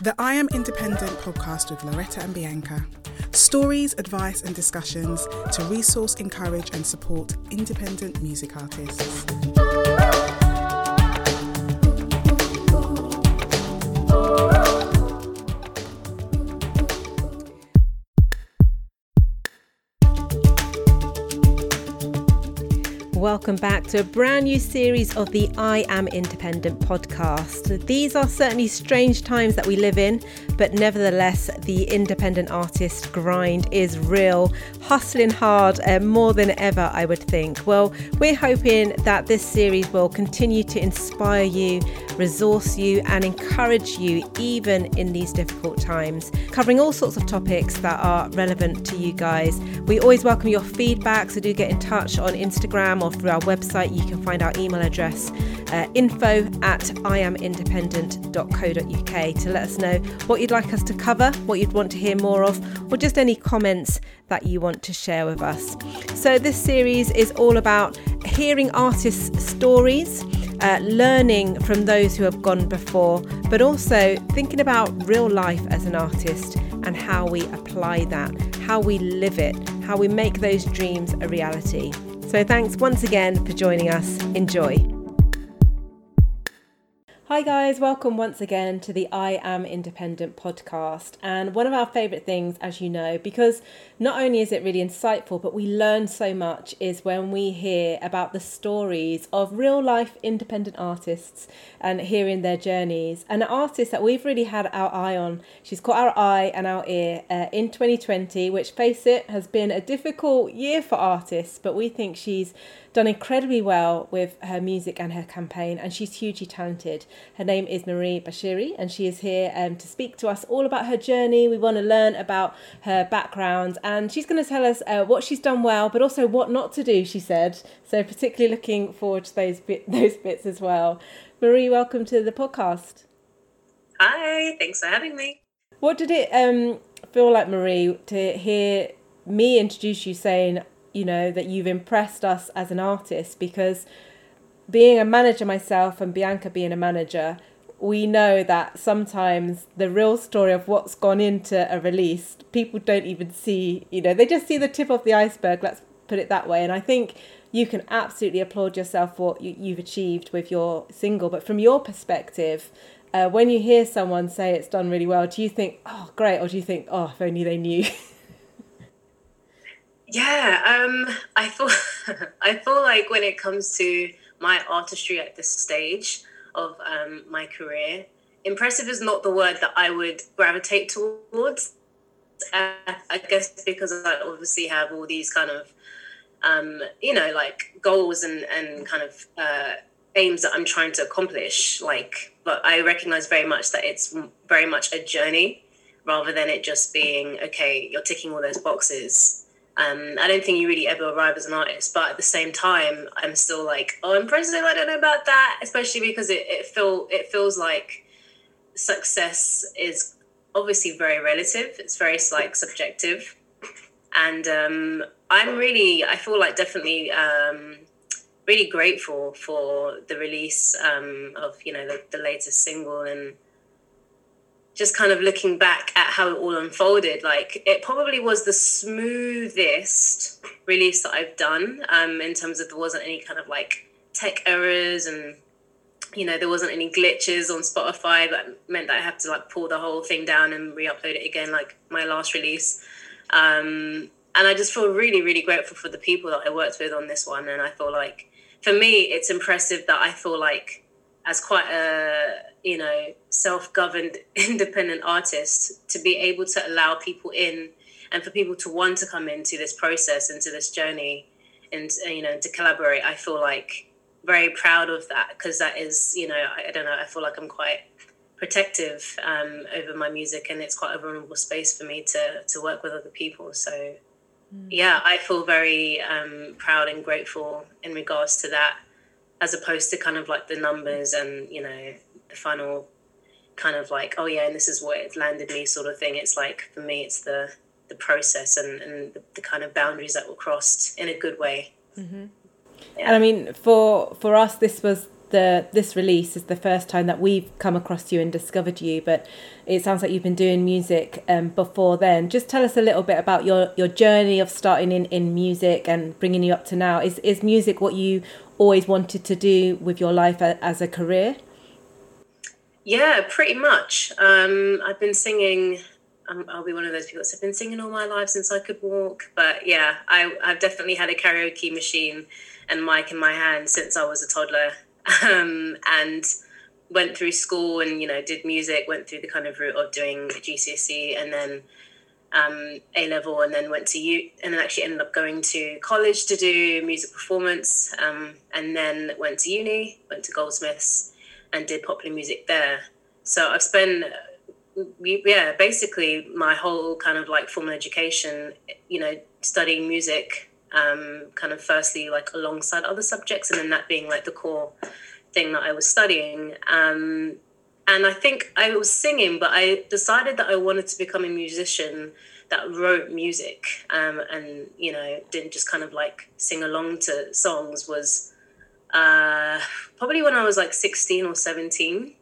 The I Am Independent podcast with Loretta and Bianca. Stories, advice, and discussions to resource, encourage, and support independent music artists. Welcome back to a brand new series of the I Am Independent podcast. These are certainly strange times that we live in, but nevertheless, the independent artist grind is real, hustling hard uh, more than ever, I would think. Well, we're hoping that this series will continue to inspire you, resource you, and encourage you even in these difficult times, covering all sorts of topics that are relevant to you guys. We always welcome your feedback, so do get in touch on Instagram or through our website. You can find our email address uh, info at iamindependent.co.uk to let us know what you'd like us to cover, what you'd want to hear more of, or just any comments that you want to share with us. So, this series is all about hearing artists' stories. Uh, learning from those who have gone before, but also thinking about real life as an artist and how we apply that, how we live it, how we make those dreams a reality. So thanks once again for joining us. Enjoy. Hi, guys, welcome once again to the I Am Independent podcast. And one of our favourite things, as you know, because not only is it really insightful, but we learn so much, is when we hear about the stories of real life independent artists and hearing their journeys. An artist that we've really had our eye on, she's caught our eye and our ear uh, in 2020, which, face it, has been a difficult year for artists, but we think she's done incredibly well with her music and her campaign, and she's hugely talented. Her name is Marie Bashiri, and she is here um, to speak to us all about her journey. We want to learn about her background, and she's going to tell us uh, what she's done well, but also what not to do, she said. So, particularly looking forward to those, bit, those bits as well. Marie, welcome to the podcast. Hi, thanks for having me. What did it um, feel like, Marie, to hear me introduce you saying, you know, that you've impressed us as an artist because being a manager myself and Bianca being a manager, we know that sometimes the real story of what's gone into a release, people don't even see, you know, they just see the tip of the iceberg, let's put it that way. And I think you can absolutely applaud yourself for what you, have achieved with your single. But from your perspective, uh, when you hear someone say it's done really well, do you think, oh, great, or do you think, oh, if only they knew? Yeah, um, I feel I feel like when it comes to my artistry at this stage of um, my career, impressive is not the word that I would gravitate towards. Uh, I guess because I obviously have all these kind of, um, you know, like goals and and kind of uh, aims that I'm trying to accomplish. Like, but I recognize very much that it's very much a journey rather than it just being okay. You're ticking all those boxes um, I don't think you really ever arrive as an artist, but at the same time, I'm still like, oh, impressive. I don't know about that, especially because it, it feel it feels like success is obviously very relative. It's very like subjective, and um, I'm really, I feel like definitely um, really grateful for the release um, of you know the, the latest single and just kind of looking back at how it all unfolded, like it probably was the smoothest release that I've done um, in terms of there wasn't any kind of like tech errors and you know there wasn't any glitches on Spotify that meant that I had to like pull the whole thing down and re-upload it again like my last release. Um, and I just feel really really grateful for the people that I worked with on this one, and I feel like for me it's impressive that I feel like as quite a you know self-governed independent artist to be able to allow people in and for people to want to come into this process into this journey and you know to collaborate i feel like very proud of that because that is you know I, I, don't know i feel like i'm quite protective um, over my music and it's quite a vulnerable space for me to to work with other people so mm. yeah i feel very um, proud and grateful in regards to that as opposed to kind of like the numbers and you know the final kind of like oh yeah and this is what it landed me sort of thing it's like for me it's the the process and, and the, the kind of boundaries that were crossed in a good way mm-hmm. yeah. and i mean for for us this was the this release is the first time that we've come across you and discovered you, but it sounds like you've been doing music um, before then. Just tell us a little bit about your, your journey of starting in, in music and bringing you up to now. Is is music what you always wanted to do with your life as a career? Yeah, pretty much. Um, I've been singing. Um, I'll be one of those people that's been singing all my life since I could walk. But yeah, I, I've definitely had a karaoke machine and mic in my hand since I was a toddler, um, and went through school and you know did music. Went through the kind of route of doing GCSE and then um, A level, and then went to U, and then actually ended up going to college to do music performance, um, and then went to uni, went to Goldsmiths and did popular music there. So I've spent, yeah, basically my whole kind of like formal education, you know, studying music, um, kind of firstly like alongside other subjects, and then that being like the core thing that I was studying. Um, and I think I was singing, but I decided that I wanted to become a musician that wrote music um, and you know didn't just kind of like sing along to songs was uh, probably when I was like 16 or 17.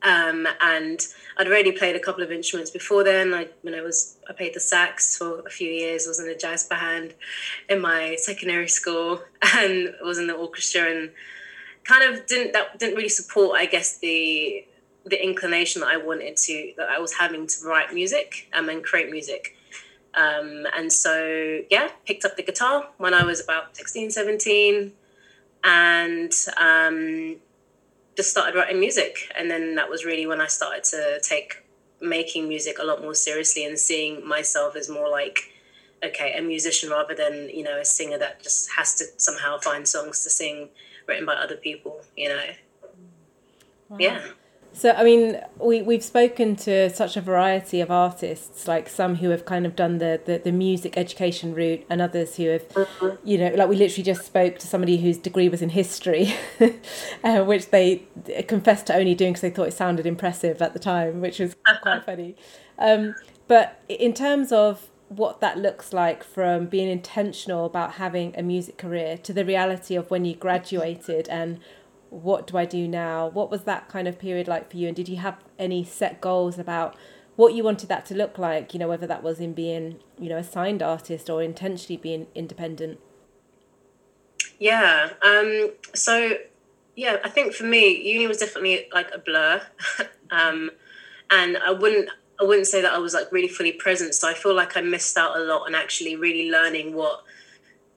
Um, and I'd already played a couple of instruments before then. I, when I was, I played the sax for a few years. I was in a jazz band in my secondary school, and was in the orchestra, and kind of didn't that didn't really support, I guess, the the inclination that I wanted to that I was having to write music um, and create music. Um, and so yeah, picked up the guitar when I was about 16, 17 and um, just started writing music. And then that was really when I started to take making music a lot more seriously and seeing myself as more like okay a musician rather than you know a singer that just has to somehow find songs to sing written by other people you know wow. yeah so, I mean, we, we've spoken to such a variety of artists, like some who have kind of done the, the, the music education route, and others who have, you know, like we literally just spoke to somebody whose degree was in history, uh, which they confessed to only doing because they thought it sounded impressive at the time, which was quite funny. Um, but in terms of what that looks like from being intentional about having a music career to the reality of when you graduated and what do I do now? What was that kind of period like for you? And did you have any set goals about what you wanted that to look like? You know, whether that was in being, you know, a signed artist or intentionally being independent? Yeah. Um, so, yeah, I think for me, uni was definitely like a blur. um, and I wouldn't, I wouldn't say that I was like really fully present. So I feel like I missed out a lot on actually really learning what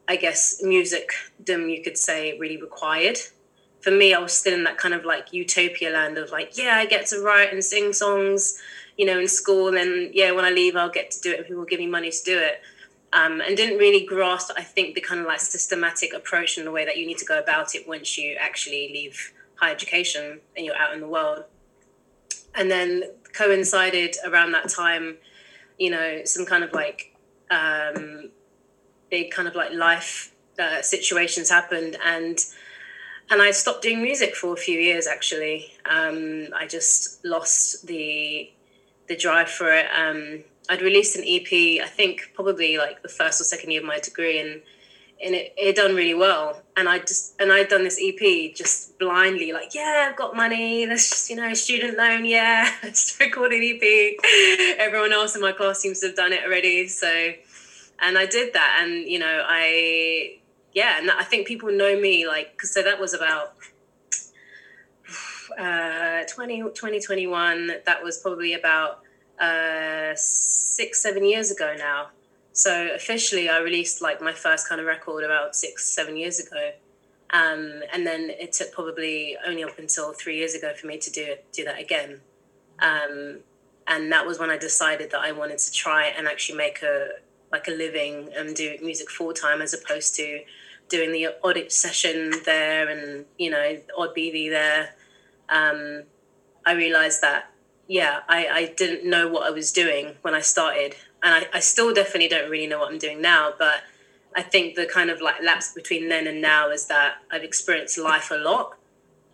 I guess music, you could say, really required for me, I was still in that kind of like utopia land of like, yeah, I get to write and sing songs, you know, in school. And yeah, when I leave, I'll get to do it and people will give me money to do it. Um, and didn't really grasp, I think, the kind of like systematic approach and the way that you need to go about it once you actually leave higher education and you're out in the world. And then coincided around that time, you know, some kind of like um, big kind of like life uh, situations happened. And and I stopped doing music for a few years. Actually, um, I just lost the the drive for it. Um, I'd released an EP, I think probably like the first or second year of my degree, and and it, it done really well. And I just and I'd done this EP just blindly, like, yeah, I've got money. Let's just you know, student loan, yeah, let's record an EP. Everyone else in my class seems to have done it already, so. And I did that, and you know, I yeah, and I think people know me like cause so that was about uh 20 2021 that was probably about uh 6 7 years ago now. So officially I released like my first kind of record about 6 7 years ago. Um, and then it took probably only up until 3 years ago for me to do do that again. Um, and that was when I decided that I wanted to try and actually make a like a living and do music full time as opposed to doing the audit session there and you know odd BV there, um, I realized that yeah, I, I didn't know what I was doing when I started, and I, I still definitely don't really know what I'm doing now. But I think the kind of like lapse between then and now is that I've experienced life a lot,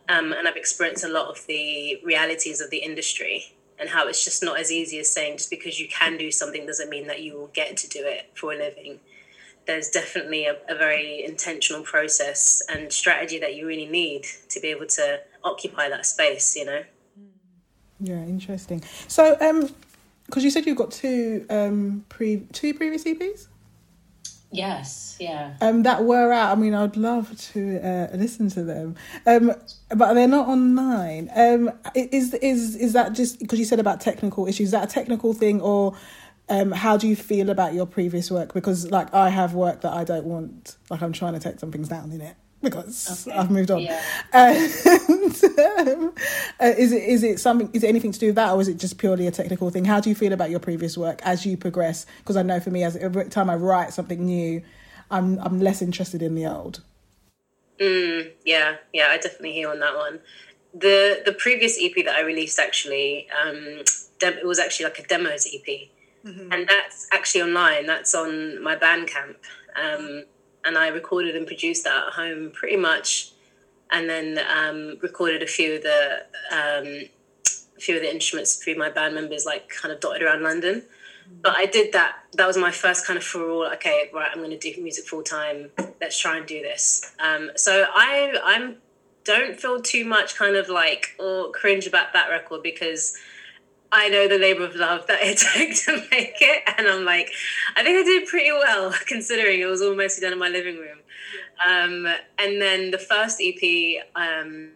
um, and I've experienced a lot of the realities of the industry and how it's just not as easy as saying just because you can do something doesn't mean that you will get to do it for a living there's definitely a, a very intentional process and strategy that you really need to be able to occupy that space. You know. Yeah, interesting. So, um, because you said you've got two um pre two previous EPs. Yes, yeah. Um, that were out. I mean, I'd love to uh, listen to them. Um, but they're not online. Um, is is is that just because you said about technical issues? Is that a technical thing, or um, how do you feel about your previous work? Because like I have work that I don't want. Like I'm trying to take some things down in it because okay. I've moved on. Yeah. And, um, uh, is it is it something? Is it anything to do with that, or is it just purely a technical thing? How do you feel about your previous work as you progress? Because I know for me, as every time I write something new, I'm I'm less interested in the old. Mm, yeah, yeah, I definitely hear on that one. The the previous EP that I released actually, um, it was actually like a demos EP, mm-hmm. and that's actually online. That's on my Bandcamp. Um, and I recorded and produced that at home pretty much, and then um, recorded a few of the um, a few of the instruments through my band members, like kind of dotted around London. But I did that. That was my first kind of for all. Okay, right, I'm going to do music full time. Let's try and do this. Um, so I I'm don't feel too much kind of like or cringe about that record because I know the labor of love that it took to make it, and I'm like, I think I did pretty well considering it was all mostly done in my living room. Um, and then the first EP, um,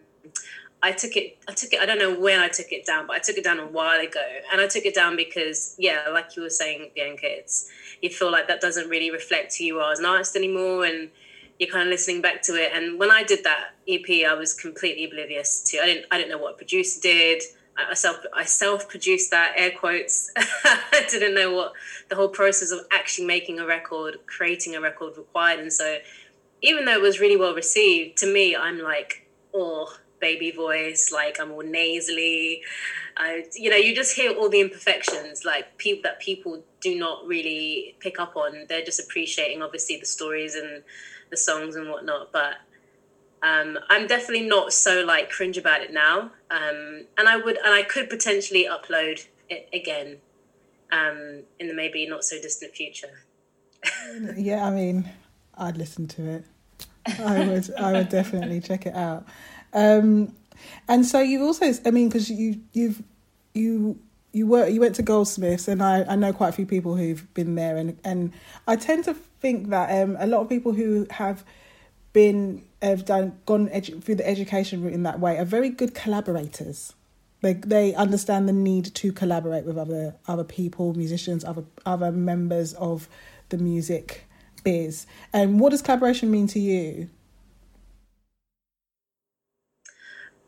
I took it. I took it. I don't know when I took it down, but I took it down a while ago, and I took it down because, yeah, like you were saying, Bianca, it's you feel like that doesn't really reflect who you are as an artist anymore, and you're kind of listening back to it. And when I did that EP, I was completely oblivious to. I didn't. I didn't know what a producer did. I self I self produced that air quotes. I didn't know what the whole process of actually making a record, creating a record required, and so even though it was really well received, to me, I'm like, oh, baby voice, like I'm all nasally. I, you know, you just hear all the imperfections, like people that people do not really pick up on. They're just appreciating, obviously, the stories and the songs and whatnot, but um, I'm definitely not so like cringe about it now, um, and I would and I could potentially upload it again um, in the maybe not so distant future. yeah, I mean, I'd listen to it. I would, I would definitely check it out. Um, and so you also, I mean, because you you've you you were you went to Goldsmiths, and I, I know quite a few people who've been there, and and I tend to think that um, a lot of people who have been have done gone edu- through the education route in that way are very good collaborators. They they understand the need to collaborate with other other people, musicians, other other members of the music biz. And what does collaboration mean to you?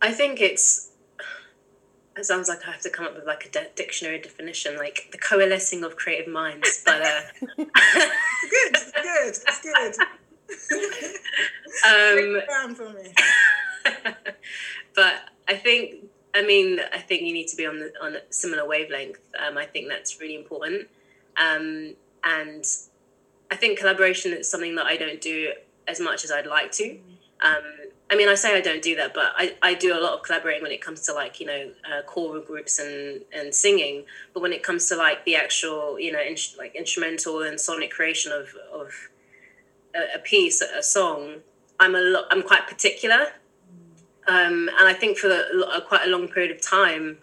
I think it's it sounds like I have to come up with like a de- dictionary definition, like the coalescing of creative minds. But uh... good, it's good, it's good um, for me. but I think, I mean, I think you need to be on the, on a similar wavelength. Um, I think that's really important. Um, and I think collaboration is something that I don't do as much as I'd like to. Um, I mean, I say I don't do that, but I, I do a lot of collaborating when it comes to like, you know, uh, choral groups and, and singing. But when it comes to like the actual, you know, in, like instrumental and sonic creation of, of a, a piece, a song, I'm a lot, I'm quite particular. Um, and I think for a, quite a long period of time,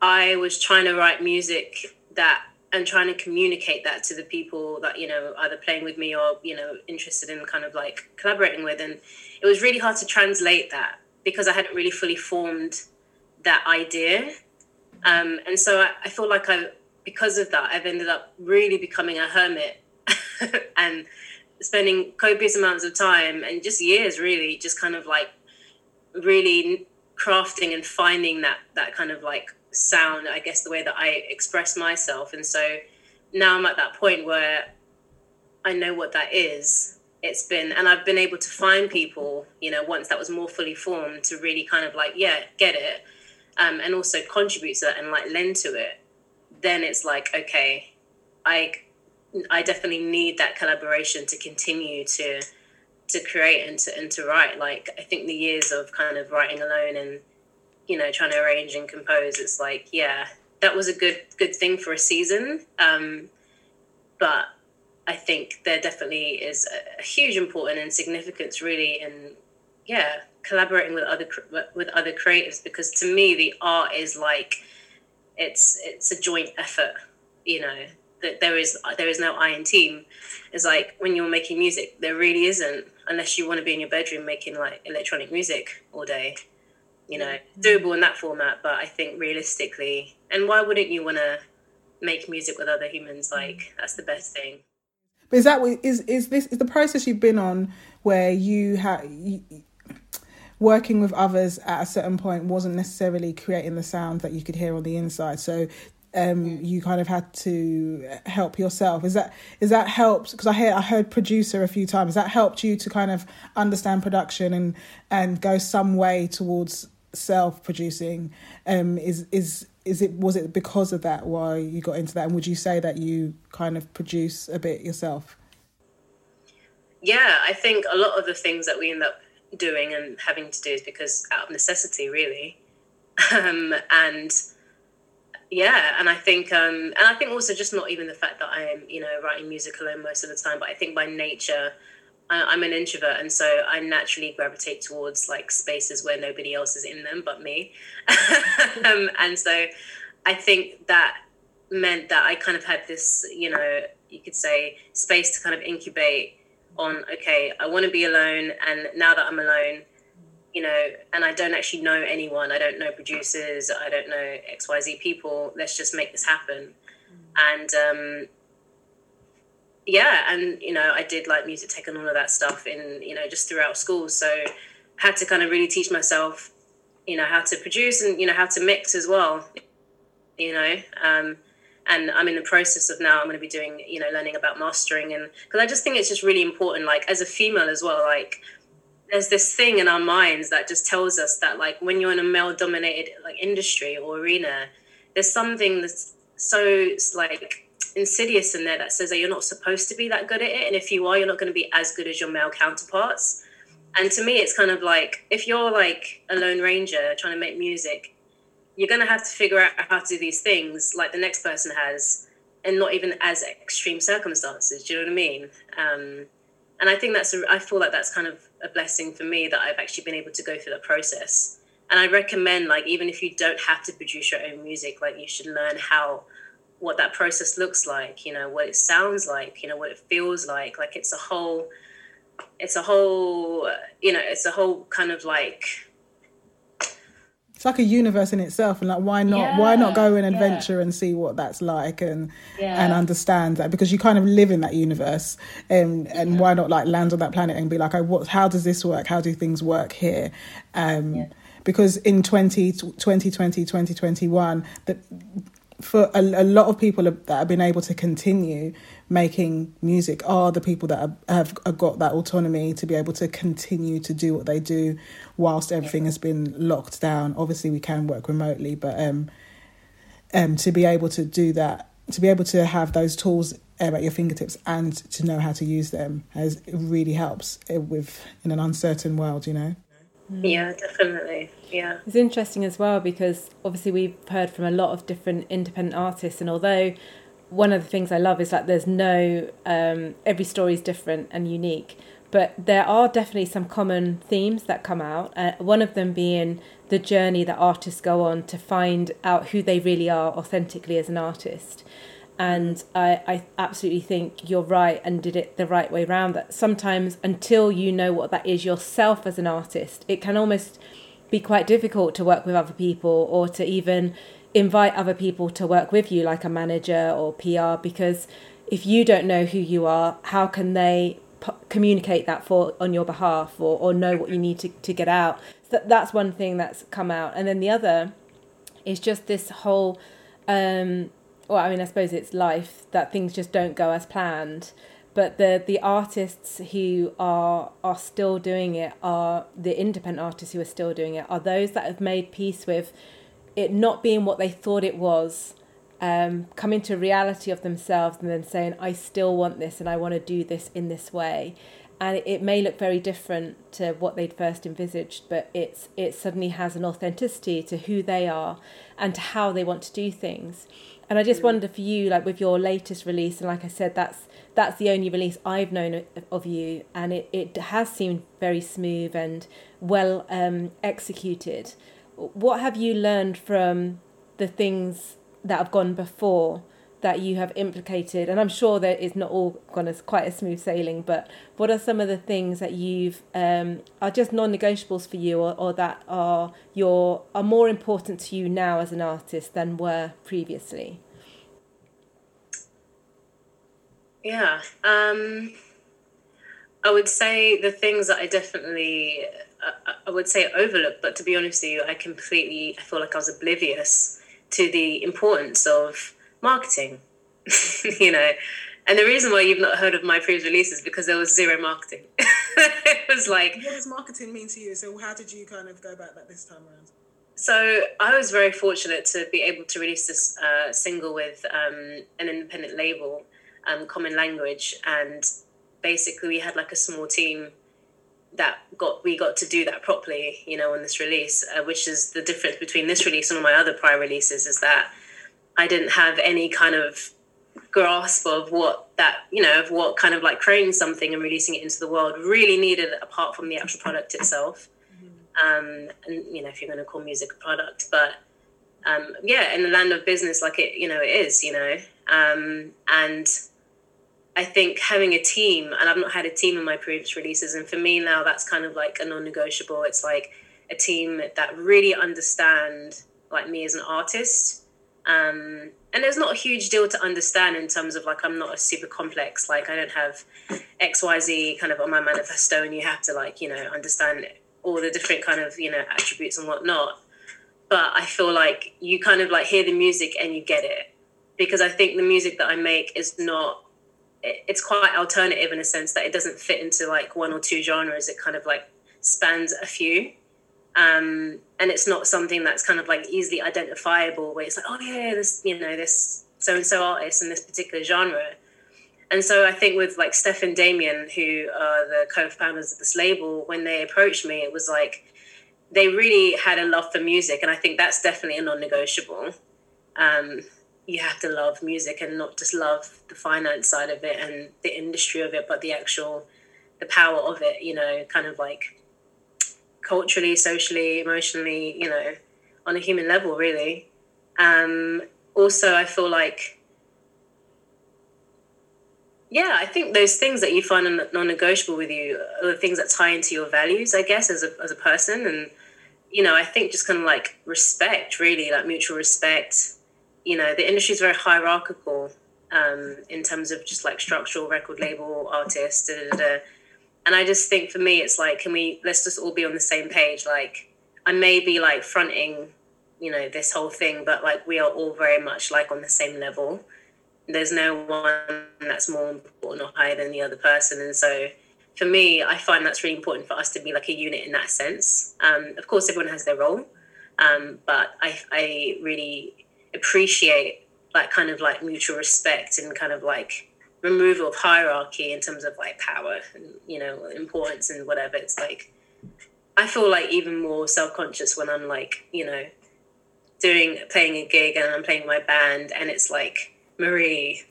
I was trying to write music that and trying to communicate that to the people that you know either playing with me or you know interested in kind of like collaborating with. And it was really hard to translate that because i hadn't really fully formed that idea. Um, and so I, I feel like i because of that i've ended up really becoming a hermit. And spending copious amounts of time and just years really just kind of like really crafting and finding that that kind of like sound i guess the way that i express myself. And so now i'm at that point where i know what that is. It's been and i've been able to find people you know once that was more fully formed to really kind of like yeah get it um, and also contribute to that and like lend to it. Then it's like okay i I definitely need that collaboration to continue to to create and to and to write. Like I think the years of kind of writing alone and you know trying to arrange and compose, it's like yeah, that was a good good thing for a season. Um, but I think there definitely is a, a huge importance and significance really in yeah collaborating with other with other creatives because to me the art is like it's it's a joint effort you know that there is there is no I in team. It's like when you're making music there really isn't unless you want to be in your bedroom making like electronic music all day you know? Doable in that format but I think realistically and why wouldn't you want to make music with other humans? Mm. Like that's the best thing. But is that is is this is the process you've been on where you have working with others at a certain point wasn't necessarily creating the sound that you could hear on the inside. So um, you kind of had to help yourself. Is that is that helped? Because I heard I heard producer a few times. That helped you to kind of understand production and and go some way towards self producing. Um, is is is it was it because of that why you got into that? And would you say that you kind of produce a bit yourself? Yeah, I think a lot of the things that we end up doing and having to do is because out of necessity, really. Um, and yeah, and I think, um, and I think also just not even the fact that I am, you know, writing music alone most of the time, but I think by nature, I, am an introvert, and so I naturally gravitate towards like spaces where nobody else is in them but me. um, and so, I think that meant that I kind of had this, you know, you could say space to kind of incubate on okay i want to be alone and now that i'm alone you know and i don't actually know anyone. I don't know producers. I don't know xyz people. Let's just make this happen. And um yeah and you know i did like music tech and all of that stuff in you know just throughout school. So had to kind of really teach myself you know how to produce and you know how to mix as well you know. Um and I'm in the process of now I'm going to be doing you know learning about mastering and because I just think it's just really important like as a female as well like there's this thing in our minds that just tells us that like when you're in a male dominated like industry or arena there's something that's so like insidious in there that says that you're not supposed to be that good at it. And if you are you're not going to be as good as your male counterparts. And to me it's kind of like if you're like a lone ranger trying to make music you're going to have to figure out how to do these things like the next person has and not even as extreme circumstances. Do you know what i mean? Um, and i think that's a, i feel like that's kind of a blessing for me that i've actually been able to go through that process. And i recommend like even if you don't have to produce your own music like you should learn how what that process looks like you know what it sounds like you know what it feels like. Like it's a whole it's a whole you know it's a whole kind of like it's like a universe in itself and like why not yeah, why not go and adventure yeah. and see what that's like and yeah. and understand that because you kind of live in that universe and and why not like land on that planet and be like oh, what how does this work how do things work here um because in 20, 2020 2021 that for a, a lot of people that have been able to continue making music are the people that are, have, have got that autonomy to be able to continue to do what they do whilst everything has been locked down. Obviously, we can work remotely, but um, um, to be able to do that, to be able to have those tools um, at your fingertips and to know how to use them has really helps uh, with in an uncertain world. You know. Yeah, definitely. Yeah. It's interesting as well because obviously we've heard from a lot of different independent artists, and although one of the things I love is that there's no um, every story is different and unique, but there are definitely some common themes that come out. Uh, one of them being the journey that artists go on to find out who they really are authentically as an artist. And I, I absolutely think you're right and did it the right way around. That sometimes until you know what that is yourself as an artist, it can almost be quite difficult to work with other people or to even invite other people to work with you, like a manager or PR, because if you don't know who you are, how can they p- communicate that for on your behalf or, or know what you need to, to get out? So that's one thing that's come out. And then the other is just this whole, um, well, I mean, I suppose it's life that things just don't go as planned. But the the artists who are are still doing it are the independent artists who are still doing it are those that have made peace with it not being what they thought it was, um, coming to reality of themselves and then saying, I still want this and I want to do this in this way. and it, may look very different to what they'd first envisaged, but it's it suddenly has an authenticity to who they are and to how they want to do things. And I just wonder for you, like with your latest release, and like I said, that's that's the only release I've known of you, and it, it has seemed very smooth and well um, executed. What have you learned from the things that have gone before that you have implicated? And I'm sure that it's not all gone as quite a smooth sailing, but what are some of the things that you've um, are just non-negotiables for you, or, or that are your are more important to you now as an artist than were previously? Yeah, um, I would say the things that I definitely uh, I would say overlook, but to be honest with you, I completely I feel like I was oblivious to the importance of marketing. you know, and the reason why you've not heard of my previous releases is because there was zero marketing. it was like what does marketing mean to you? So how did you kind of go about that this time around? So I was very fortunate to be able to release this uh, single with um, an independent label, um, Common Language, and basically we had like a small team that got we got to do that properly, you know, on this release, uh, which is the difference between this release and all my other prior releases is that I didn't have any kind of grasp of what that you know of what kind of like creating something and releasing it into the world really needed apart from the actual product itself um, and you know if you're going to call music a product but um, yeah in the land of business like it you know it is you know um, and I think having a team, and I've not had a team in my previous releases, and for me now that's kind of like a non-negotiable. It's like a team that really understand like me as an artist. Um, and there's not a huge deal to understand in terms of like I'm not a super complex. Like I don't have X Y Z kind of on my manifesto, and you have to like you know understand all the different kind of you know attributes and whatnot. But I feel like you kind of like hear the music and you get it because I think the music that I make is not it's quite alternative in a sense that it doesn't fit into like one or two genres. It kind of like spans a few. Um, and it's not something that's kind of like easily identifiable where it's like, oh yeah, this, you know, this so and so artist in this particular genre. And so I think with like Steph and Damien, who are the co-founders of this label, when they approached me, it was like they really had a love for music, and I think that's definitely a non-negotiable. Um, you have to love music and not just love the finance side of it and the industry of it, but the actual the power of it. You know, kind of like culturally, socially, emotionally. You know, on a human level, really. Um, also, I feel like. Yeah, I think those things that you find non-negotiable with you are the things that tie into your values, I guess, as a as a person, and you know, I think just kind of like respect, really, like mutual respect, you know the industry is very hierarchical um, in terms of just like structural record label artists da, da, da. And i just think for me it's like can we let's just all be on the same page. Like i may be like fronting you know this whole thing but like we are all very much like on the same level. There's no one that's more important or higher than the other person. And so for me i find that's really important for us to be like a unit in that sense. Um, of course everyone has their role. Um, but I, I really appreciate that kind of like mutual respect and kind of like removal of hierarchy in terms of like power and you know importance and whatever it's like i feel like even more self-conscious when i'm like you know doing playing a gig and i'm playing my band and it's like marie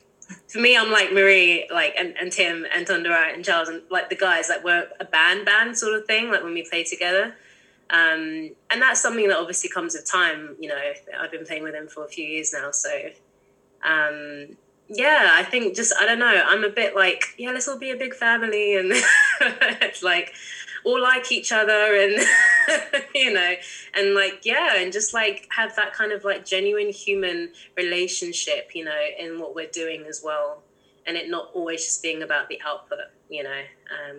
for me i'm like marie like and, and tim and Thunderite and charles and like the guys like we're a band band sort of thing like when we play together um, and that's something that obviously comes with time. You know, I've been playing with him for a few years now. So, um, yeah, I think just, I don't know, I'm a bit like, yeah, let's all be a big family and it's like all like each other and, you know, and like, yeah, and just like have that kind of like genuine human relationship, you know, in what we're doing as well. And it not always just being about the output, you know. Um,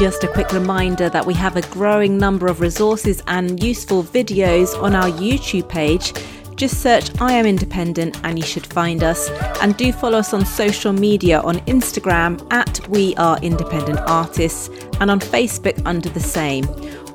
Just a quick reminder that we have a growing number of resources and useful videos on our YouTube page. Just search I Am Independent and you should find us. And do follow us on social media on Instagram at We Are Independent Artists and on Facebook under the same.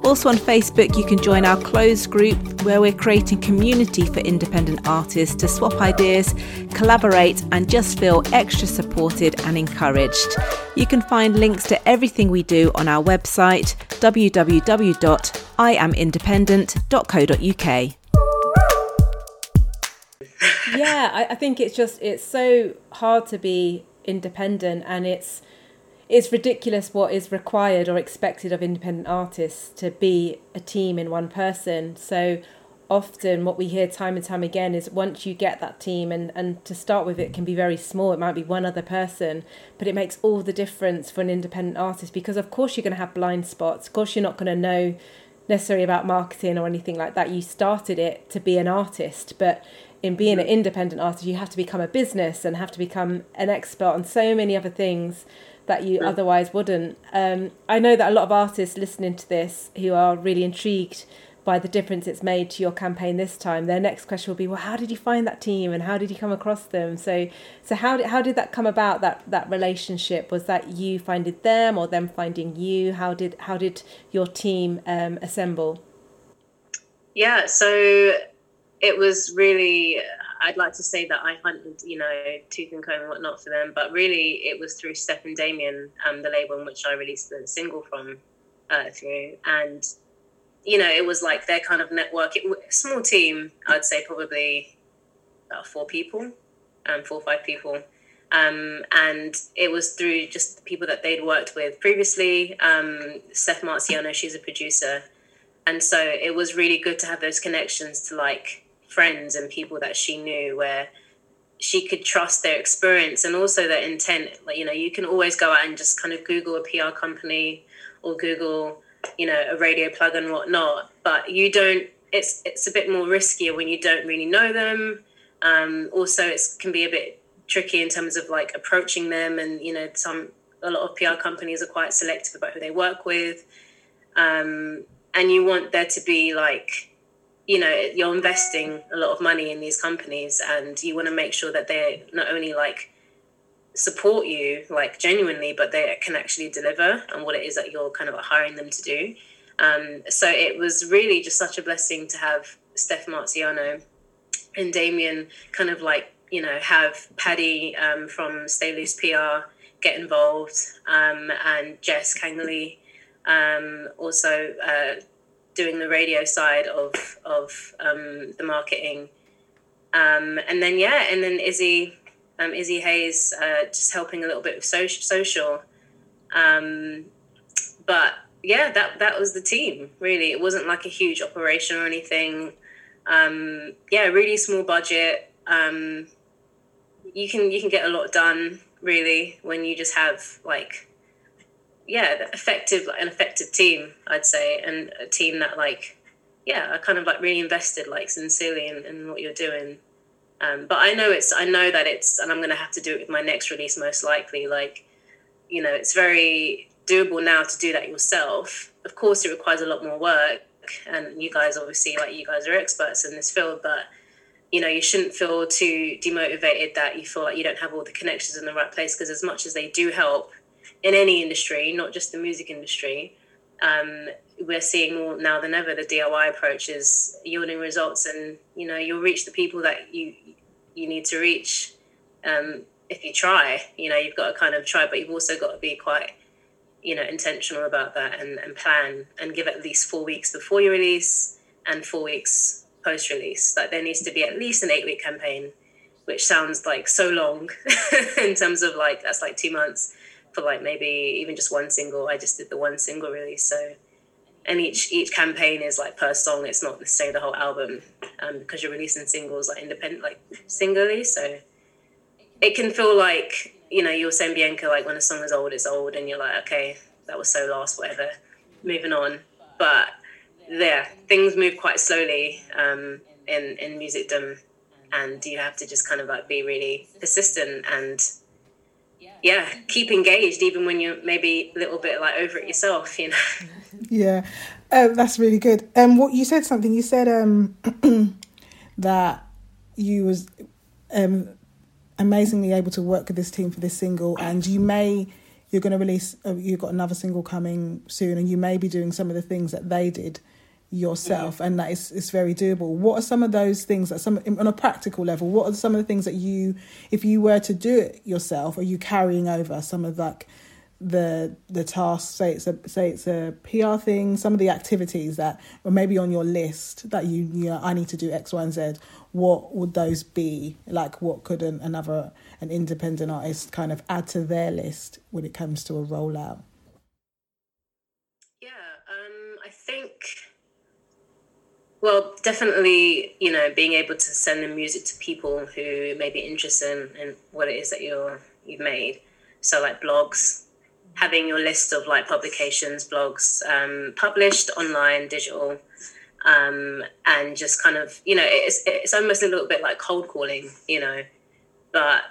Also on Facebook, you can join our closed group where we're creating community for independent artists to swap ideas, collaborate, and just feel extra supported and encouraged. You can find links to everything we do on our website www.iamindependent.co.uk. yeah, I, I think it's just it's so hard to be independent and it's it's ridiculous what is required or expected of independent artists to be a team in one person. So often what we hear time and time again is once you get that team and, and to start with it can be very small it might be one other person but it makes all the difference for an independent artist because of course you're going to have blind spots of course you're not going to know necessarily about marketing or anything like that. You started it to be an artist but in being an independent artist you have to become a business and have to become an expert on so many other things that you yeah. otherwise wouldn't. Um, I know that a lot of artists listening to this who are really intrigued by the difference it's made to your campaign this time, their next question will be, well, how did you find that team and how did you come across them? So, so how did how did that come about? That that relationship was that you finding them or them finding you? How did how did your team um, assemble? Yeah, so it was really I'd like to say that I hunted, you know, tooth and comb and whatnot for them, but really it was through Steph and Damien, um, the label in which I released the single from uh, through, and you know, it was like their kind of network. It, small team, I'd say probably about four people, um, four or five people. Um, and it was through just people that they'd worked with previously. Um, Steph Marciano, she's a producer. And so it was really good to have those connections to like friends and people that she knew where she could trust their experience and also their intent. Like you know you can always go out and just kind of google a pr company or google you know a radio plug and whatnot but you don't it's it's a bit more riskier when you don't really know them. Um, also it can be a bit tricky in terms of like approaching them and you know some a lot of pr companies are quite selective about who they work with. Um, and you want there to be like you know you're investing a lot of money in these companies and you want to make sure that they not only like support you like genuinely but they can actually deliver on what it is that you're kind of hiring them to do. Um, so it was really just such a blessing to have steph marziano and damien kind of like you know have paddy um, from stay loose pr get involved um, and jess kangley um, also uh, doing the radio side of of um, the marketing. Um, and then yeah, and then Izzy, um, Izzy Hayes, uh, just helping a little bit with social. social. Um, but yeah, that that was the team. Really, it wasn't like a huge operation or anything. Um, yeah, really small budget. Um, you can you can get a lot done really when you just have like yeah, effective, an effective team, I'd say, and a team that like, yeah, are kind of like really invested, like sincerely in, in what you're doing. Um, but I know it's, I know that it's, and I'm going to have to do it with my next release most likely. Like, you know, it's very doable now to do that yourself. Of course, it requires a lot more work, and you guys obviously, like, you guys are experts in this field, but you know, you shouldn't feel too demotivated that you feel like you don't have all the connections in the right place because as much as they do help in any industry, not just the music industry, um, we're seeing more now than ever the DIY approach is yielding results, and you know you'll reach the people that you you need to reach um, if you try. You know you've got to kind of try, but you've also got to be quite you know intentional about that and, and plan and give at least four weeks before you release and four weeks post release. Like there needs to be at least an eight week campaign, which sounds like so long in terms of like that's like two months for like maybe even just one single. I just did the one single release, so and each each campaign is like per song. It's not necessarily the whole album um, because you're releasing singles like independent, like singly. So it can feel like you know you're saying Bianca like when a song is old, it's old, and you're like, okay, that was so last, whatever, moving on. But yeah, things move quite slowly um, in in musicdom, and you have to just kind of like be really persistent and yeah, keep engaged even when you're maybe a little bit like over it yourself, you know. Yeah, uh, that's really good. And um, what you said something. You said um, that you was um, amazingly able to work with this team for this single, and you may you're going to release uh, you've got another single coming soon and you may be doing some of the things that they did yourself mm. and that is it's very doable. What are some of those things that some on a practical level what are some of the things that you if you were to do it yourself are you carrying over some of like the the tasks say it's a say it's a PR thing some of the activities that or maybe on your list that you you know I need to do X Y and Z what would those be? Like what could an, another an independent artist kind of add to their list when it comes to a rollout yeah um I think well, definitely, you know, being able to send the music to people who may be interested in, in what it is that you're you've made. So like blogs, having your list of like publications, blogs, um, published online, digital, um, and just kind of, you know, it's it's almost a little bit like cold calling, you know, but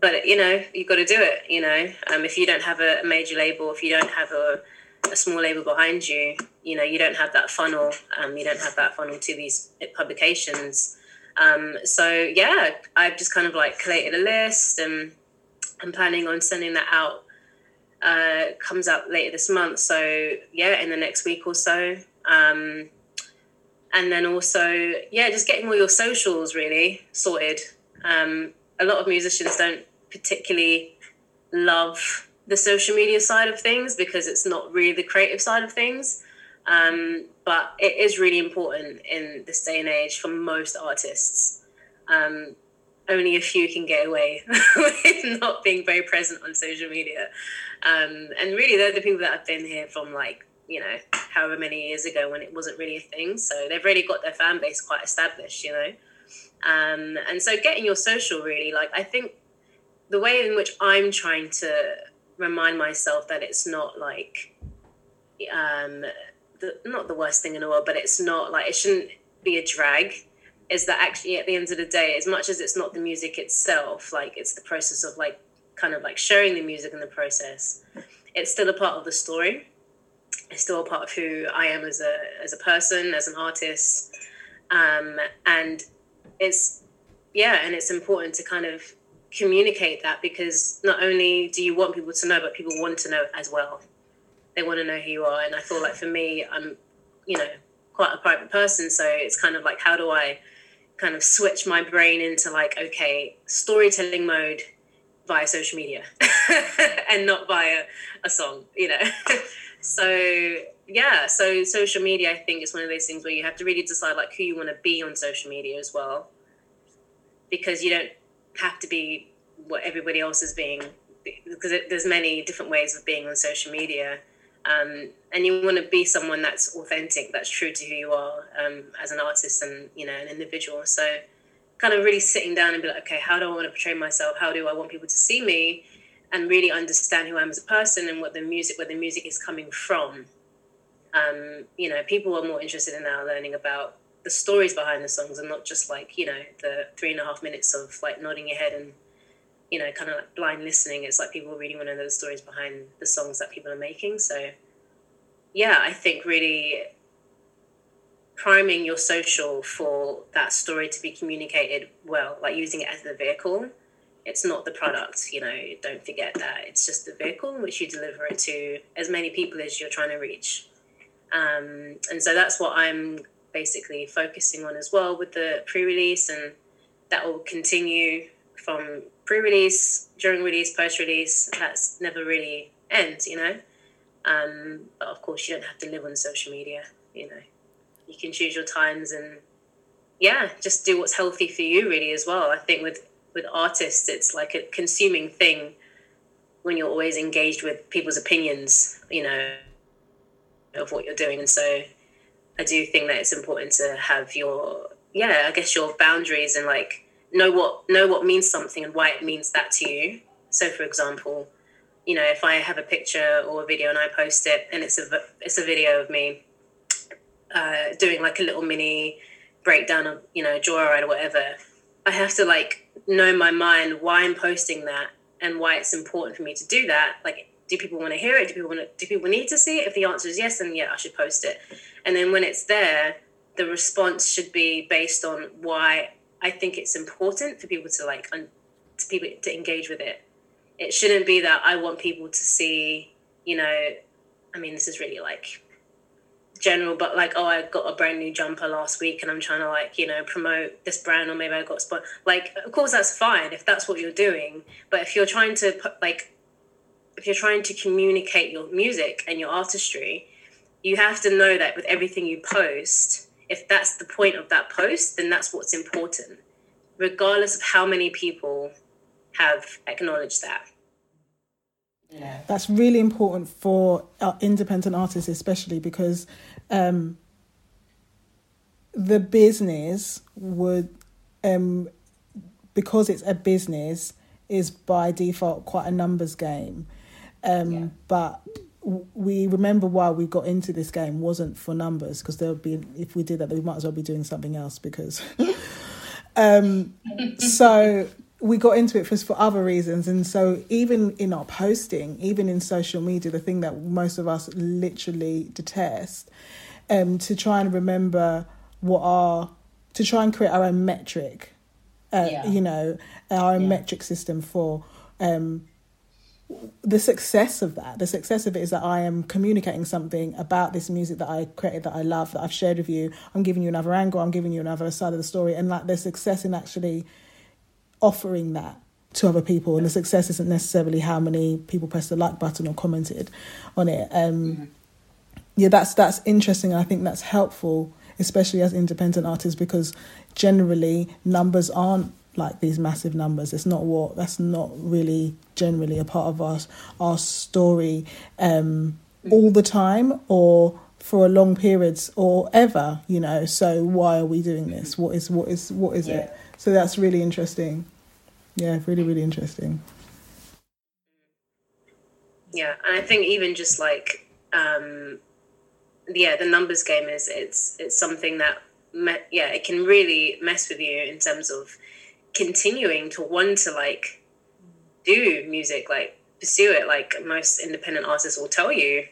but you know, you've got to do it. You know, um, if you don't have a major label, if you don't have a a small label behind you, you know, you don't have that funnel. Um, you don't have that funnel to these publications. Um, so yeah, I've just kind of like collated a list and I'm planning on sending that out. Uh, comes out later this month. So yeah, in the next week or so. Um, and then also, yeah, just getting all your socials really sorted. Um, a lot of musicians don't particularly love the social media side of things because it's not really the creative side of things. Um, but it is really important in this day and age for most artists. Um, only a few can get away with not being very present on social media. Um, and really, they're the people that have been here from like, you know, however many years ago when it wasn't really a thing. So they've really got their fan base quite established, you know. Um, and so getting your social really, like, I think the way in which I'm trying to remind myself that it's not like um the, not the worst thing in the world but it's not like it shouldn't be a drag is that actually at the end of the day as much as it's not the music itself like it's the process of like kind of like sharing the music in the process it's still a part of the story. It's still a part of who i am as a as a person as an artist. Um and it's yeah and it's important to kind of communicate that because not only do you want people to know, but people want to know as well. They want to know who you are. And I feel like for me, I'm, you know, quite a private person. So it's kind of like, how do I kind of switch my brain into like, okay, storytelling mode via social media and not via a song, you know? so yeah, so social media, I think, is one of those things where you have to really decide like who you want to be on social media as well. Because you don't have to be what everybody else is being because it, there's many different ways of being on social media. Um, and you want to be someone that's authentic that's true to who you are um, as an artist and you know an individual. So kind of really sitting down and be like okay how do i want to portray myself? How do i want people to see me? And really understand who i am as a person and what the music where the music is coming from. Um, you know people are more interested in now learning about the stories behind the songs and not just like you know the three and a half minutes of like nodding your head and you know kind of like blind listening. It's like people really want to know the stories behind the songs that people are making. So yeah i think really priming your social for that story to be communicated well like using it as the vehicle. It's not the product you know don't forget that. It's just the vehicle in which you deliver it to as many people as you're trying to reach. Um, and so that's what i'm basically focusing on as well with the pre-release and that will continue from pre-release during release post-release. That's never really ends you know? Um, but of course you don't have to live on social media you know? You can choose your times and yeah just do what's healthy for you really as well. I think with with artists it's like a consuming thing when you're always engaged with people's opinions you know of what you're doing. And so I do think that it's important to have your yeah, I guess your boundaries and like know what know what means something and why it means that to you. So, for example, you know, if I have a picture or a video and I post it, and it's a it's a video of me uh, doing like a little mini breakdown of you know joyride or whatever, I have to like know my mind why I'm posting that and why it's important for me to do that. Like, do people want to hear it? Do people want to, do people need to see it? If the answer is yes, then yeah, I should post it. And then when it's there, the response should be based on why I think it's important for people to like un- to people to engage with it. it shouldn't be that I want people to see, you know, I mean, this is really like general, but like, oh, I got a brand new jumper last week and I'm trying to like, you know, promote this brand or maybe I got spot. Like, of course, that's fine if that's what you're doing. But if you're trying to put like, if you're trying to communicate your music and your artistry, you have to know that with everything you post, if that's the point of that post, then that's what's important, regardless of how many people have acknowledged that. Yeah. That's really important for independent artists, especially because um, the business would, um, because it's a business, is by default quite a numbers game. Um, yeah. But we remember why we got into this game wasn't for numbers because there would be if we did that we might as well be doing something else because um so we got into it for, for other reasons and so even in our posting even in social media the thing that most of us literally detest um to try and remember what our to try and create our own metric uh, yeah. you know our own yeah. metric system for um the success of that, the success of it is that I am communicating something about this music that I created, that I love, that I've shared with you. I'm giving you another angle, I'm giving you another side of the story, and like the success in actually offering that to other people. And the success isn't necessarily how many people pressed the like button or commented on it. Um, mm-hmm. Yeah, that's that's interesting. I think that's helpful, especially as independent artists, because generally numbers aren't like these massive numbers. It's not what that's not really generally a part of our our story um, all the time or for a long periods or ever. You know, so why are we doing this? What is what is what is yeah. it? So that's really interesting. Yeah, really really interesting. Yeah, and I think even just like um, yeah, the numbers game is it's it's something that me- yeah it can really mess with you in terms of continuing to want to like do music, like pursue it. Like most independent artists will tell you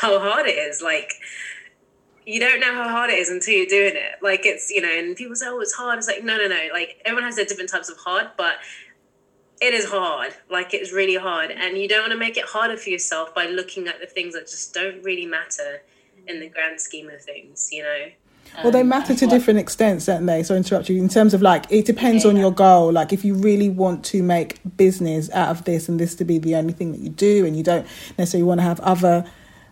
how hard it is. Like you don't know how hard it is until you're doing it. Like it's you know, and people say, "Oh, it's hard." It's like no, no, no. Like everyone has their different types of hard, but it is hard. Like it's really hard, and you don't want to make it harder for yourself by looking at the things that just don't really matter in the mm. grand scheme of things. You know. Well, they um, matter to different extents, don't they? So interrupt you in terms of like it depends on your goal. Like if you really want to make business out of this and this to be the only thing that you do, and you don't necessarily want to have other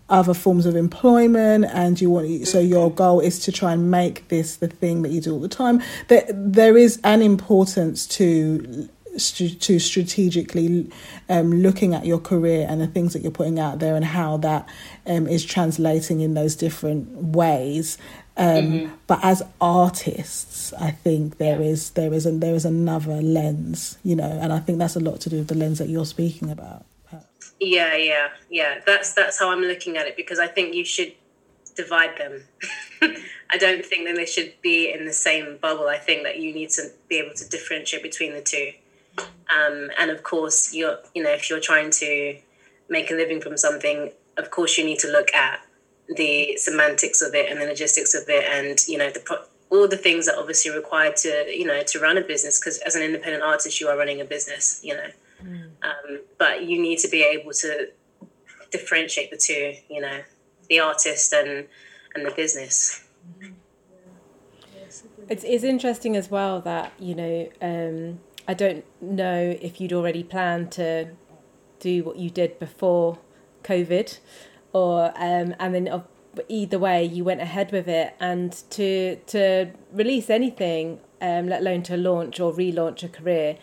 other forms of employment, and you want so your goal is to try and make this the thing that you do all the time. There there is an importance to to strategically um, looking at your career and the things that you're putting out there and how that um, is translating in those different ways. Um, mm-hmm. But as artists, I think there is there is a, there is another lens, you know, and I think that's a lot to do with the lens that you're speaking about. Yeah, yeah, yeah. That's that's how I'm looking at it because I think you should divide them. I don't think that they should be in the same bubble. I think that you need to be able to differentiate between the two. Um, and of course, you're you know if you're trying to make a living from something, of course you need to look at the semantics of it and the logistics of it and you know the pro- all the things that obviously required to you know to run a business because as an independent artist you are running a business you know. Mm. um, but you need to be able to differentiate the two you know the artist and and the business. It's, it's interesting as well that you know um, i don't know if you'd already planned to do what you did before covid or um, and then uh, either way you went ahead with it. And to to release anything um, let alone to launch or relaunch a career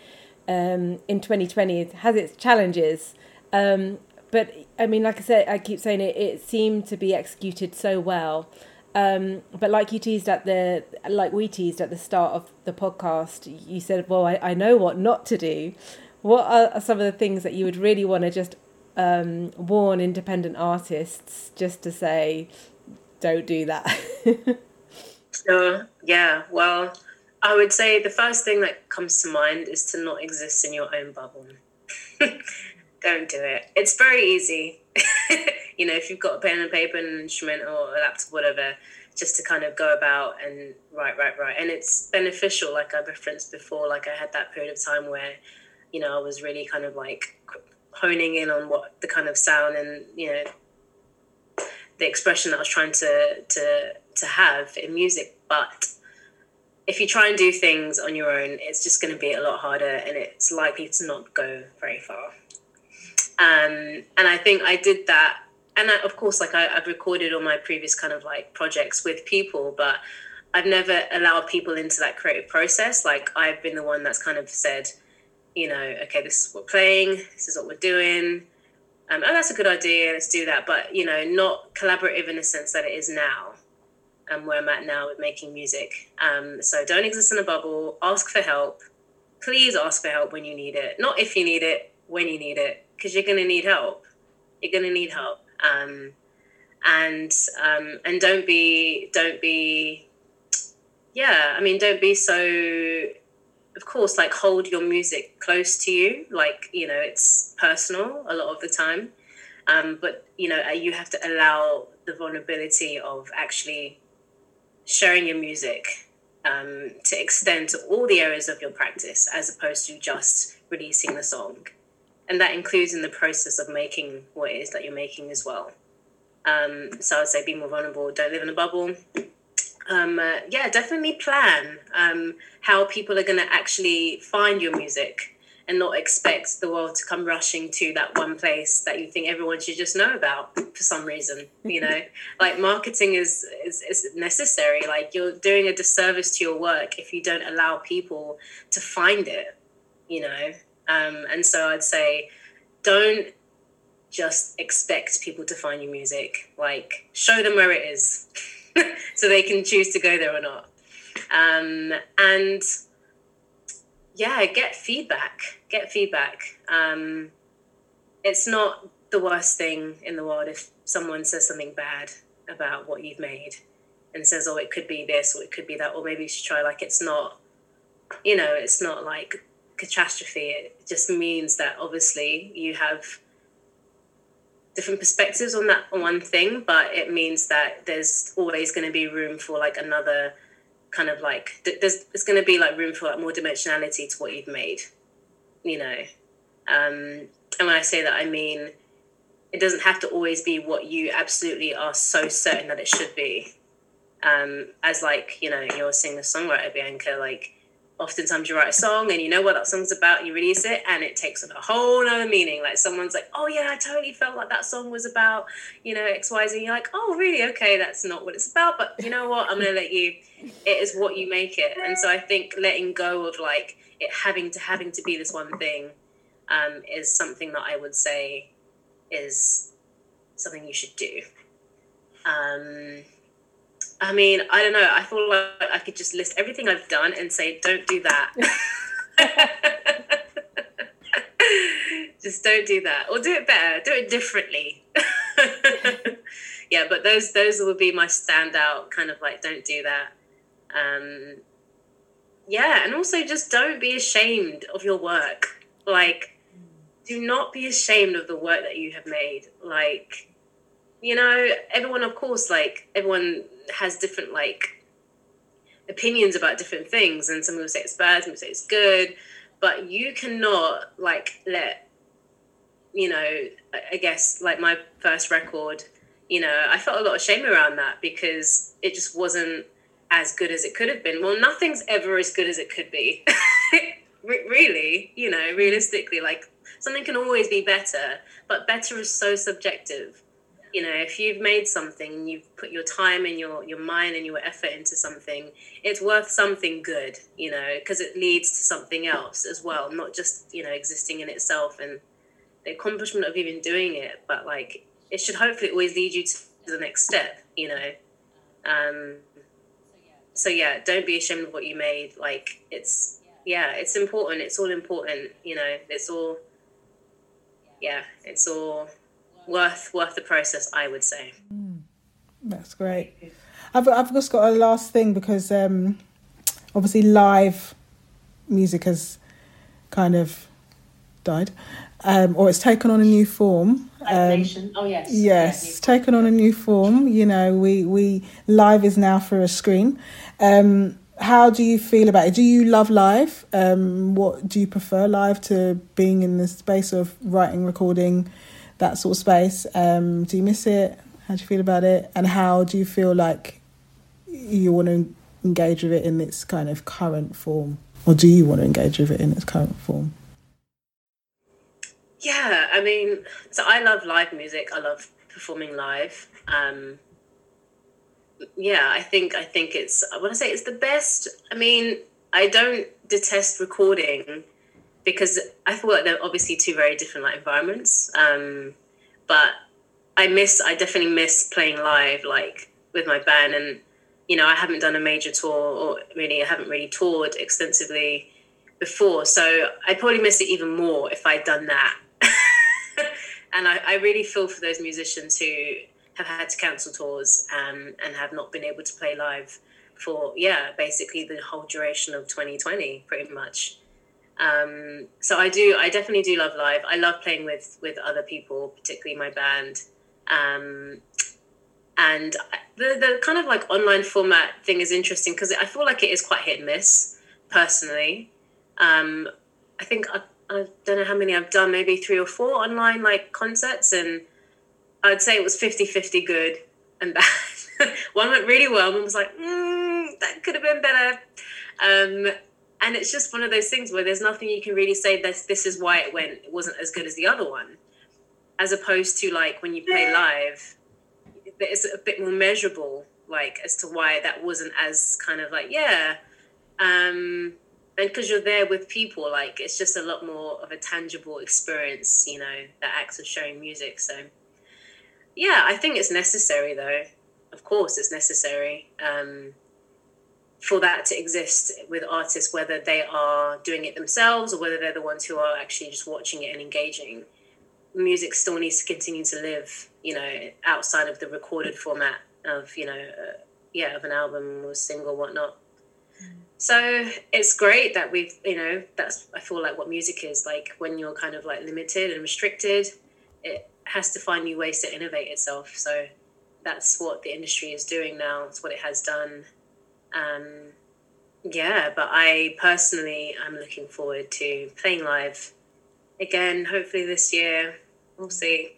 um, in 2020 it has its challenges. Um, but I mean like I said I keep saying it it seemed to be executed so well. Um, but like you teased at the like we teased at the start of the podcast you said well I, I know what not to do. What are some of the things that you would really want to just um, warn independent artists just to say, don't do that? sure. Yeah. Well, I would say the first thing that comes to mind is to not exist in your own bubble. don't do it. It's very easy. you know, if you've got a pen and paper and an instrument or a laptop, whatever, just to kind of go about and write, write, write. And it's beneficial, like I referenced before. Like I had that period of time where you know, I was really kind of like honing in on what the kind of sound and you know the expression that I was trying to to to have in music. But if you try and do things on your own, it's just going to be a lot harder, and it's likely to not go very far. Um, and I think I did that, and I, of course, like I, I've recorded all my previous kind of like projects with people, but I've never allowed people into that creative process. Like I've been the one that's kind of said, you know, okay, this is what we're playing, this is what we're doing. Um, oh, that's a good idea. Let's do that. But you know, not collaborative in the sense that it is now, and um, where I'm at now with making music. Um, so don't exist in a bubble. Ask for help. Please ask for help when you need it. Not if you need it, when you need it, because you're gonna need help. You're gonna need help. Um, and um, and don't be don't be yeah. I mean, don't be so of course, like hold your music close to you. Like, you know, it's personal a lot of the time. Um, but, you know, you have to allow the vulnerability of actually sharing your music um, to extend to all the areas of your practice as opposed to just releasing the song. And that includes in the process of making what it is that you're making as well. Um, so I would say be more vulnerable, don't live in a bubble, um, uh, yeah, definitely plan um, how people are going to actually find your music and not expect the world to come rushing to that one place that you think everyone should just know about for some reason. You know, like marketing is, is, is necessary. Like you're doing a disservice to your work if you don't allow people to find it. You know, um, and so I'd say, don't just expect people to find your music. Like show them where it is. So they can choose to go there or not. Um, and yeah, get feedback. Get feedback. Um, it's not the worst thing in the world if someone says something bad about what you've made and says, "Oh, it could be this, or it could be that, or maybe you should try." Like it's not, you know, it's not like catastrophe. It just means that obviously you have different perspectives on that one thing, but it means that there's always going to be room for like another kind of like there's there's going to be like room for like more dimensionality to what you've made, you know. Um, and when I say that, I mean it doesn't have to always be what you absolutely are so certain that it should be. Um, as like you know, you're a singer songwriter, Bianca, like oftentimes you write a song and you know what that song's about, and you release it, and it takes on a whole other meaning. Like someone's like, "Oh yeah, I totally felt like that song was about, you know, X, Y, Z." And you're like, "Oh really? Okay, that's not what it's about." But you know what? I'm gonna let you. It is what you make it, and so I think letting go of like it having to having to be this one thing um, is something that I would say is something you should do. Um, I mean, I don't know. I feel like I could just list everything I've done and say, don't do that. just don't do that. Or do it better. Do it differently. yeah, but those those would be my standout kind of like don't do that. Um yeah, and also just don't be ashamed of your work. Like do not be ashamed of the work that you have made. Like you know, everyone of course like everyone has different like opinions about different things and some people say it's bad some people say it's good but you cannot like let you know i guess like my first record you know i felt a lot of shame around that because it just wasn't as good as it could have been. Well nothing's ever as good as it could be. Really you know realistically like something can always be better but better is so subjective you know if you've made something and you've put your time and your your mind and your effort into something it's worth something good you know because it leads to something else as well not just you know existing in itself and the accomplishment of even doing it but like it should hopefully always lead you to the next step you know. Um so yeah don't be ashamed of what you made like it's yeah it's important it's all important you know it's all yeah it's all worth worth the process, I would say. Mm, that's great. I've I've just got a last thing because um, obviously live music has kind of died, um, or it's taken on a new form. Um, oh yes, yes, taken on a new form. You know, we we live is now for a screen. Um, how do you feel about it? Do you love live? Um, what do you prefer live to being in the space of writing, recording, that sort of space? Um, do you miss it? How do you feel about it? And how do you feel like you want to engage with it in its kind of current form, or do you want to engage with it in its current form? Yeah, I mean, so I love live music. I love performing live. Um, yeah, I think I think it's I want to say it's the best. I mean, I don't detest recording because I feel like they're obviously two very different like environments. Um, but I miss I definitely miss playing live like with my band. And you know I haven't done a major tour or really I haven't really toured extensively before. So I probably miss it even more if I'd done that. And I, I really feel for those musicians who have had to cancel tours um, and have not been able to play live for yeah basically the whole duration of 2020 pretty much um, so i do i definitely do love live i love playing with with other people particularly my band um, and the, the kind of like online format thing is interesting because i feel like it is quite hit and miss personally um, i think I, I don't know how many i've done maybe three or four online like concerts and I'd say it was 50 50 good and bad. one went really well, one was like, mm, that could have been better. Um, and it's just one of those things where there's nothing you can really say that this is why it went, it wasn't as good as the other one. As opposed to like when you play live, it's a bit more measurable, like as to why that wasn't as kind of like, yeah. Um, and because you're there with people, like it's just a lot more of a tangible experience, you know, that acts of showing music. So, yeah, I think it's necessary though. Of course, it's necessary um, for that to exist with artists, whether they are doing it themselves or whether they're the ones who are actually just watching it and engaging. Music still needs to continue to live, you know, outside of the recorded format of, you know, uh, yeah, of an album or single, whatnot. So it's great that we've, you know, that's I feel like what music is like when you're kind of like limited and restricted. It has to find new ways to innovate itself. So that's what the industry is doing now. It's what it has done. Um, yeah, but I personally am looking forward to playing live again, hopefully this year. We'll see.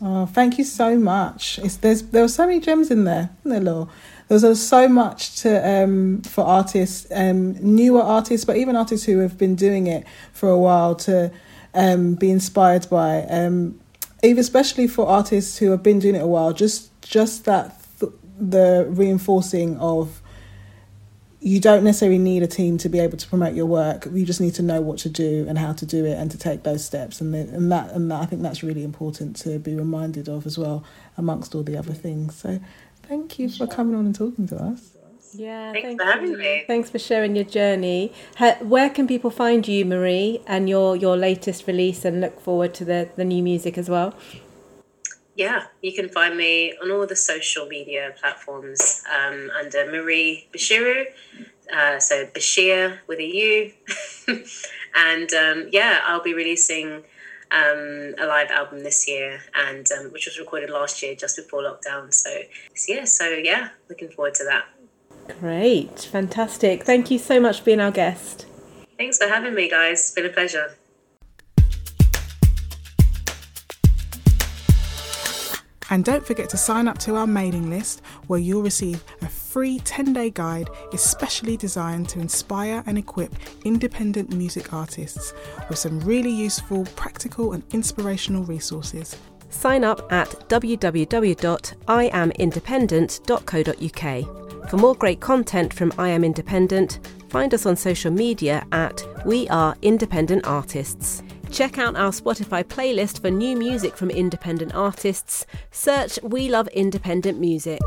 Oh, thank you so much. It's, there's there were so many gems in there, there, Law? There's so much to um, for artists, um, newer artists, but even artists who have been doing it for a while to um, be inspired by. Um, even especially for artists who have been doing it a while, just just that th- the reinforcing of you don't necessarily need a team to be able to promote your work. You just need to know what to do and how to do it and to take those steps. And, the, and that and that, I think that's really important to be reminded of as well, amongst all the other things. So, thank you for coming on and talking to us. Yeah, thanks, thanks for having you. me. Thanks for sharing your journey. Where can people find you, Marie, and your your latest release, and look forward to the the new music as well? Yeah, you can find me on all the social media platforms um, under Marie Bashiru. Uh, so Bashir with a U. and um, yeah, I'll be releasing um, a live album this year, and um, which was recorded last year just before lockdown. So yeah, so yeah, looking forward to that. Great, fantastic. Thank you so much for being our guest. Thanks for having me, guys. It's been a pleasure. And don't forget to sign up to our mailing list where you'll receive a free 10 day guide especially designed to inspire and equip independent music artists with some really useful, practical, and inspirational resources. Sign up at www.iamindependent.co.uk. For more great content from I Am Independent, find us on social media at We Are Independent Artists. Check out our Spotify playlist for new music from independent artists. Search We Love Independent Music.